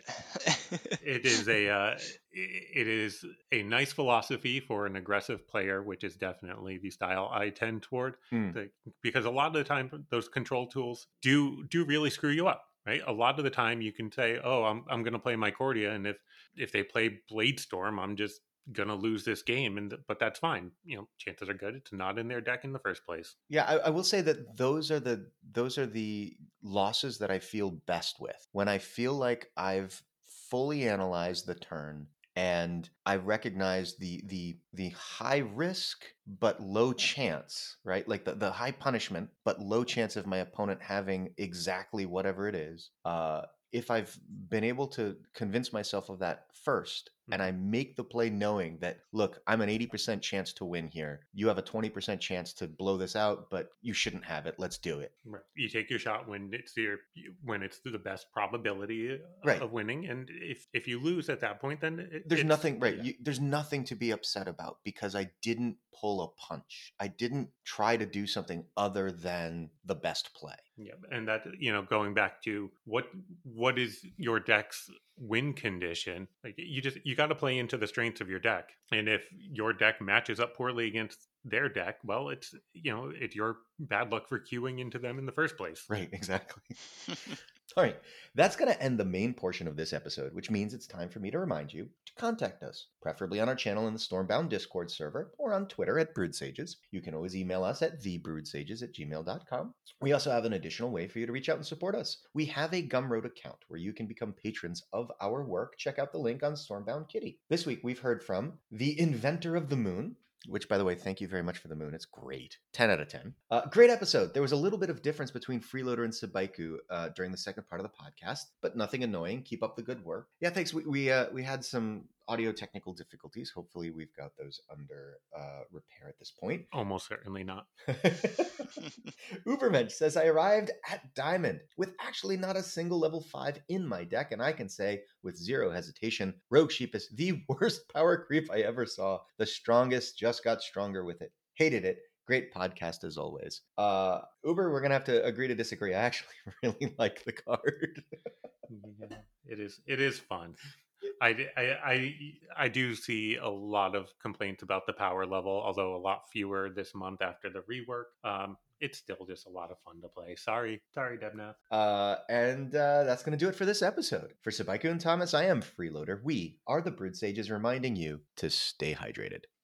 it is a uh, it is a nice philosophy for an aggressive player, which is definitely the style I tend toward. Mm. The, because a lot of the time, those control tools do do really screw you up. Right, a lot of the time you can say, "Oh, I'm I'm going to play my Cordia," and if if they play Blade Storm, I'm just gonna lose this game and but that's fine. You know chances are good it's not in their deck in the first place. Yeah, I, I will say that those are the those are the losses that I feel best with. When I feel like I've fully analyzed the turn and I recognize the the the high risk but low chance, right? Like the, the high punishment but low chance of my opponent having exactly whatever it is. Uh, if I've been able to convince myself of that first, and I mm-hmm. make the play knowing that, look, I'm an 80% chance to win here. You have a 20% chance to blow this out, but you shouldn't have it. Let's do it. right. you take your shot when it's your when it's the best probability uh, Right. of winning and if if you lose at that point then it, There's it's- nothing, right? yeah. You, there's nothing to be upset about because I didn't pull a punch. I didn't try to do something other than the best play. Yeah, and that you know, going back to what what is your deck's win condition? Like you just you got to play into the strengths of your deck, and if your deck matches up poorly against their deck, well, it's you know it's your bad luck for queuing into them in the first place. Right, exactly. All right, that's going to end the main portion of this episode, which means it's time for me to remind you to contact us, preferably on our channel in the Stormbound Discord server or on Twitter at BrewedSages. You can always email us at thebrewedsages at gmail.com. We also have an additional way for you to reach out and support us. We have a Gumroad account where you can become patrons of our work. Check out the link on Stormbound Kitty. This week, we've heard from the inventor of the moon, which by the way thank you very much for the moon. It's great. 10 out of 10 uh, great episode. There was a little bit of difference between freeloader and sabaiku uh, during the second part of the podcast but nothing annoying. Keep up the good work. Yeah thanks. We we, uh, we had some audio technical difficulties hopefully we've got those under uh, repair at this point Almost certainly not. Ubermensch says I arrived at Diamond with actually not a single level 5 in my deck, and I can say with zero hesitation, Rogue Sheep is the worst power creep I ever saw. The strongest just got stronger with it. Hated it. Great podcast as always. Uh Uber, we're gonna have to agree to disagree. I actually really like the card. Yeah, it is it is fun. I, I I do see a lot of complaints about the power level, although a lot fewer this month after the rework. Um, it's still just a lot of fun to play. Sorry, sorry, Debnath. Uh, and uh, that's going to do it for this episode. For Sabaiku and Thomas, I am Freeloader. We are the Brewed Sages reminding you to stay hydrated.